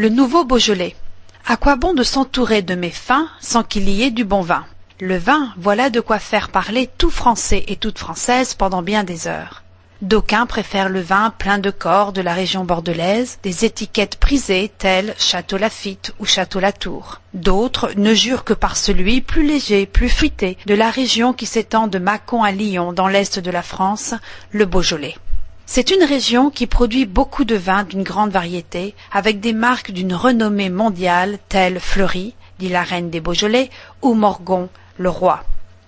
Le nouveau Beaujolais. À quoi bon de s'entourer de mes fins sans qu'il y ait du bon vin? Le vin, voilà de quoi faire parler tout Français et toute Française pendant bien des heures. D'aucuns préfèrent le vin plein de corps de la région bordelaise, des étiquettes prisées telles Château Lafite ou Château Latour. D'autres ne jurent que par celui plus léger, plus fruité, de la région qui s'étend de Mâcon à Lyon dans l'est de la France, le Beaujolais. C'est une région qui produit beaucoup de vins d'une grande variété, avec des marques d'une renommée mondiale telles Fleury, dit la reine des Beaujolais, ou Morgon, le roi.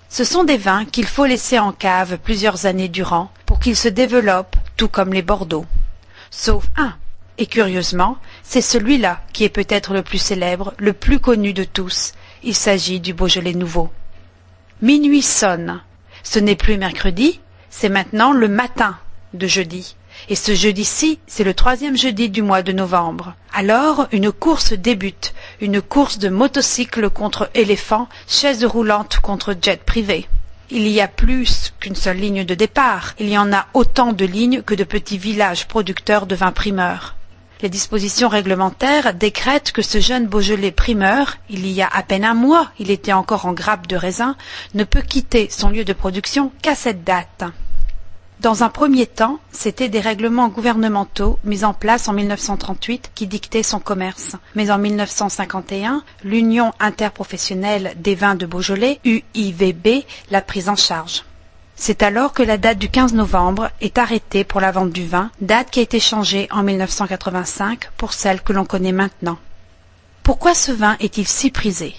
Ce sont des vins qu'il faut laisser en cave plusieurs années durant pour qu'ils se développent, tout comme les Bordeaux. Sauf un, et curieusement, c'est celui-là qui est peut-être le plus célèbre, le plus connu de tous. Il s'agit du Beaujolais nouveau. Minuit sonne. Ce n'est plus mercredi, c'est maintenant le matin de jeudi. Et ce jeudi-ci, c'est le troisième jeudi du mois de novembre. Alors, une course débute, une course de motocycles contre éléphants, chaises roulantes contre jet privé. Il y a plus qu'une seule ligne de départ, il y en a autant de lignes que de petits villages producteurs de vins primeurs. Les dispositions réglementaires décrètent que ce jeune Beaujolais primeur, il y a à peine un mois, il était encore en grappe de raisin, ne peut quitter son lieu de production qu'à cette date. Dans un premier temps, c'étaient des règlements gouvernementaux mis en place en 1938 qui dictaient son commerce. Mais en 1951, l'Union interprofessionnelle des vins de Beaujolais, UIVB, l'a prise en charge. C'est alors que la date du 15 novembre est arrêtée pour la vente du vin, date qui a été changée en 1985 pour celle que l'on connaît maintenant. Pourquoi ce vin est-il si prisé?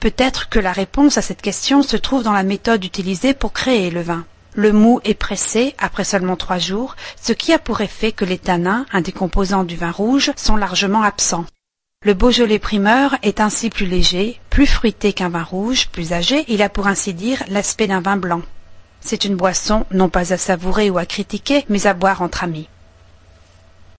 Peut-être que la réponse à cette question se trouve dans la méthode utilisée pour créer le vin. Le mou est pressé après seulement trois jours, ce qui a pour effet que les tanins, un des composants du vin rouge, sont largement absents. Le Beaujolais primeur est ainsi plus léger, plus fruité qu'un vin rouge, plus âgé, il a pour ainsi dire l'aspect d'un vin blanc. C'est une boisson non pas à savourer ou à critiquer, mais à boire entre amis.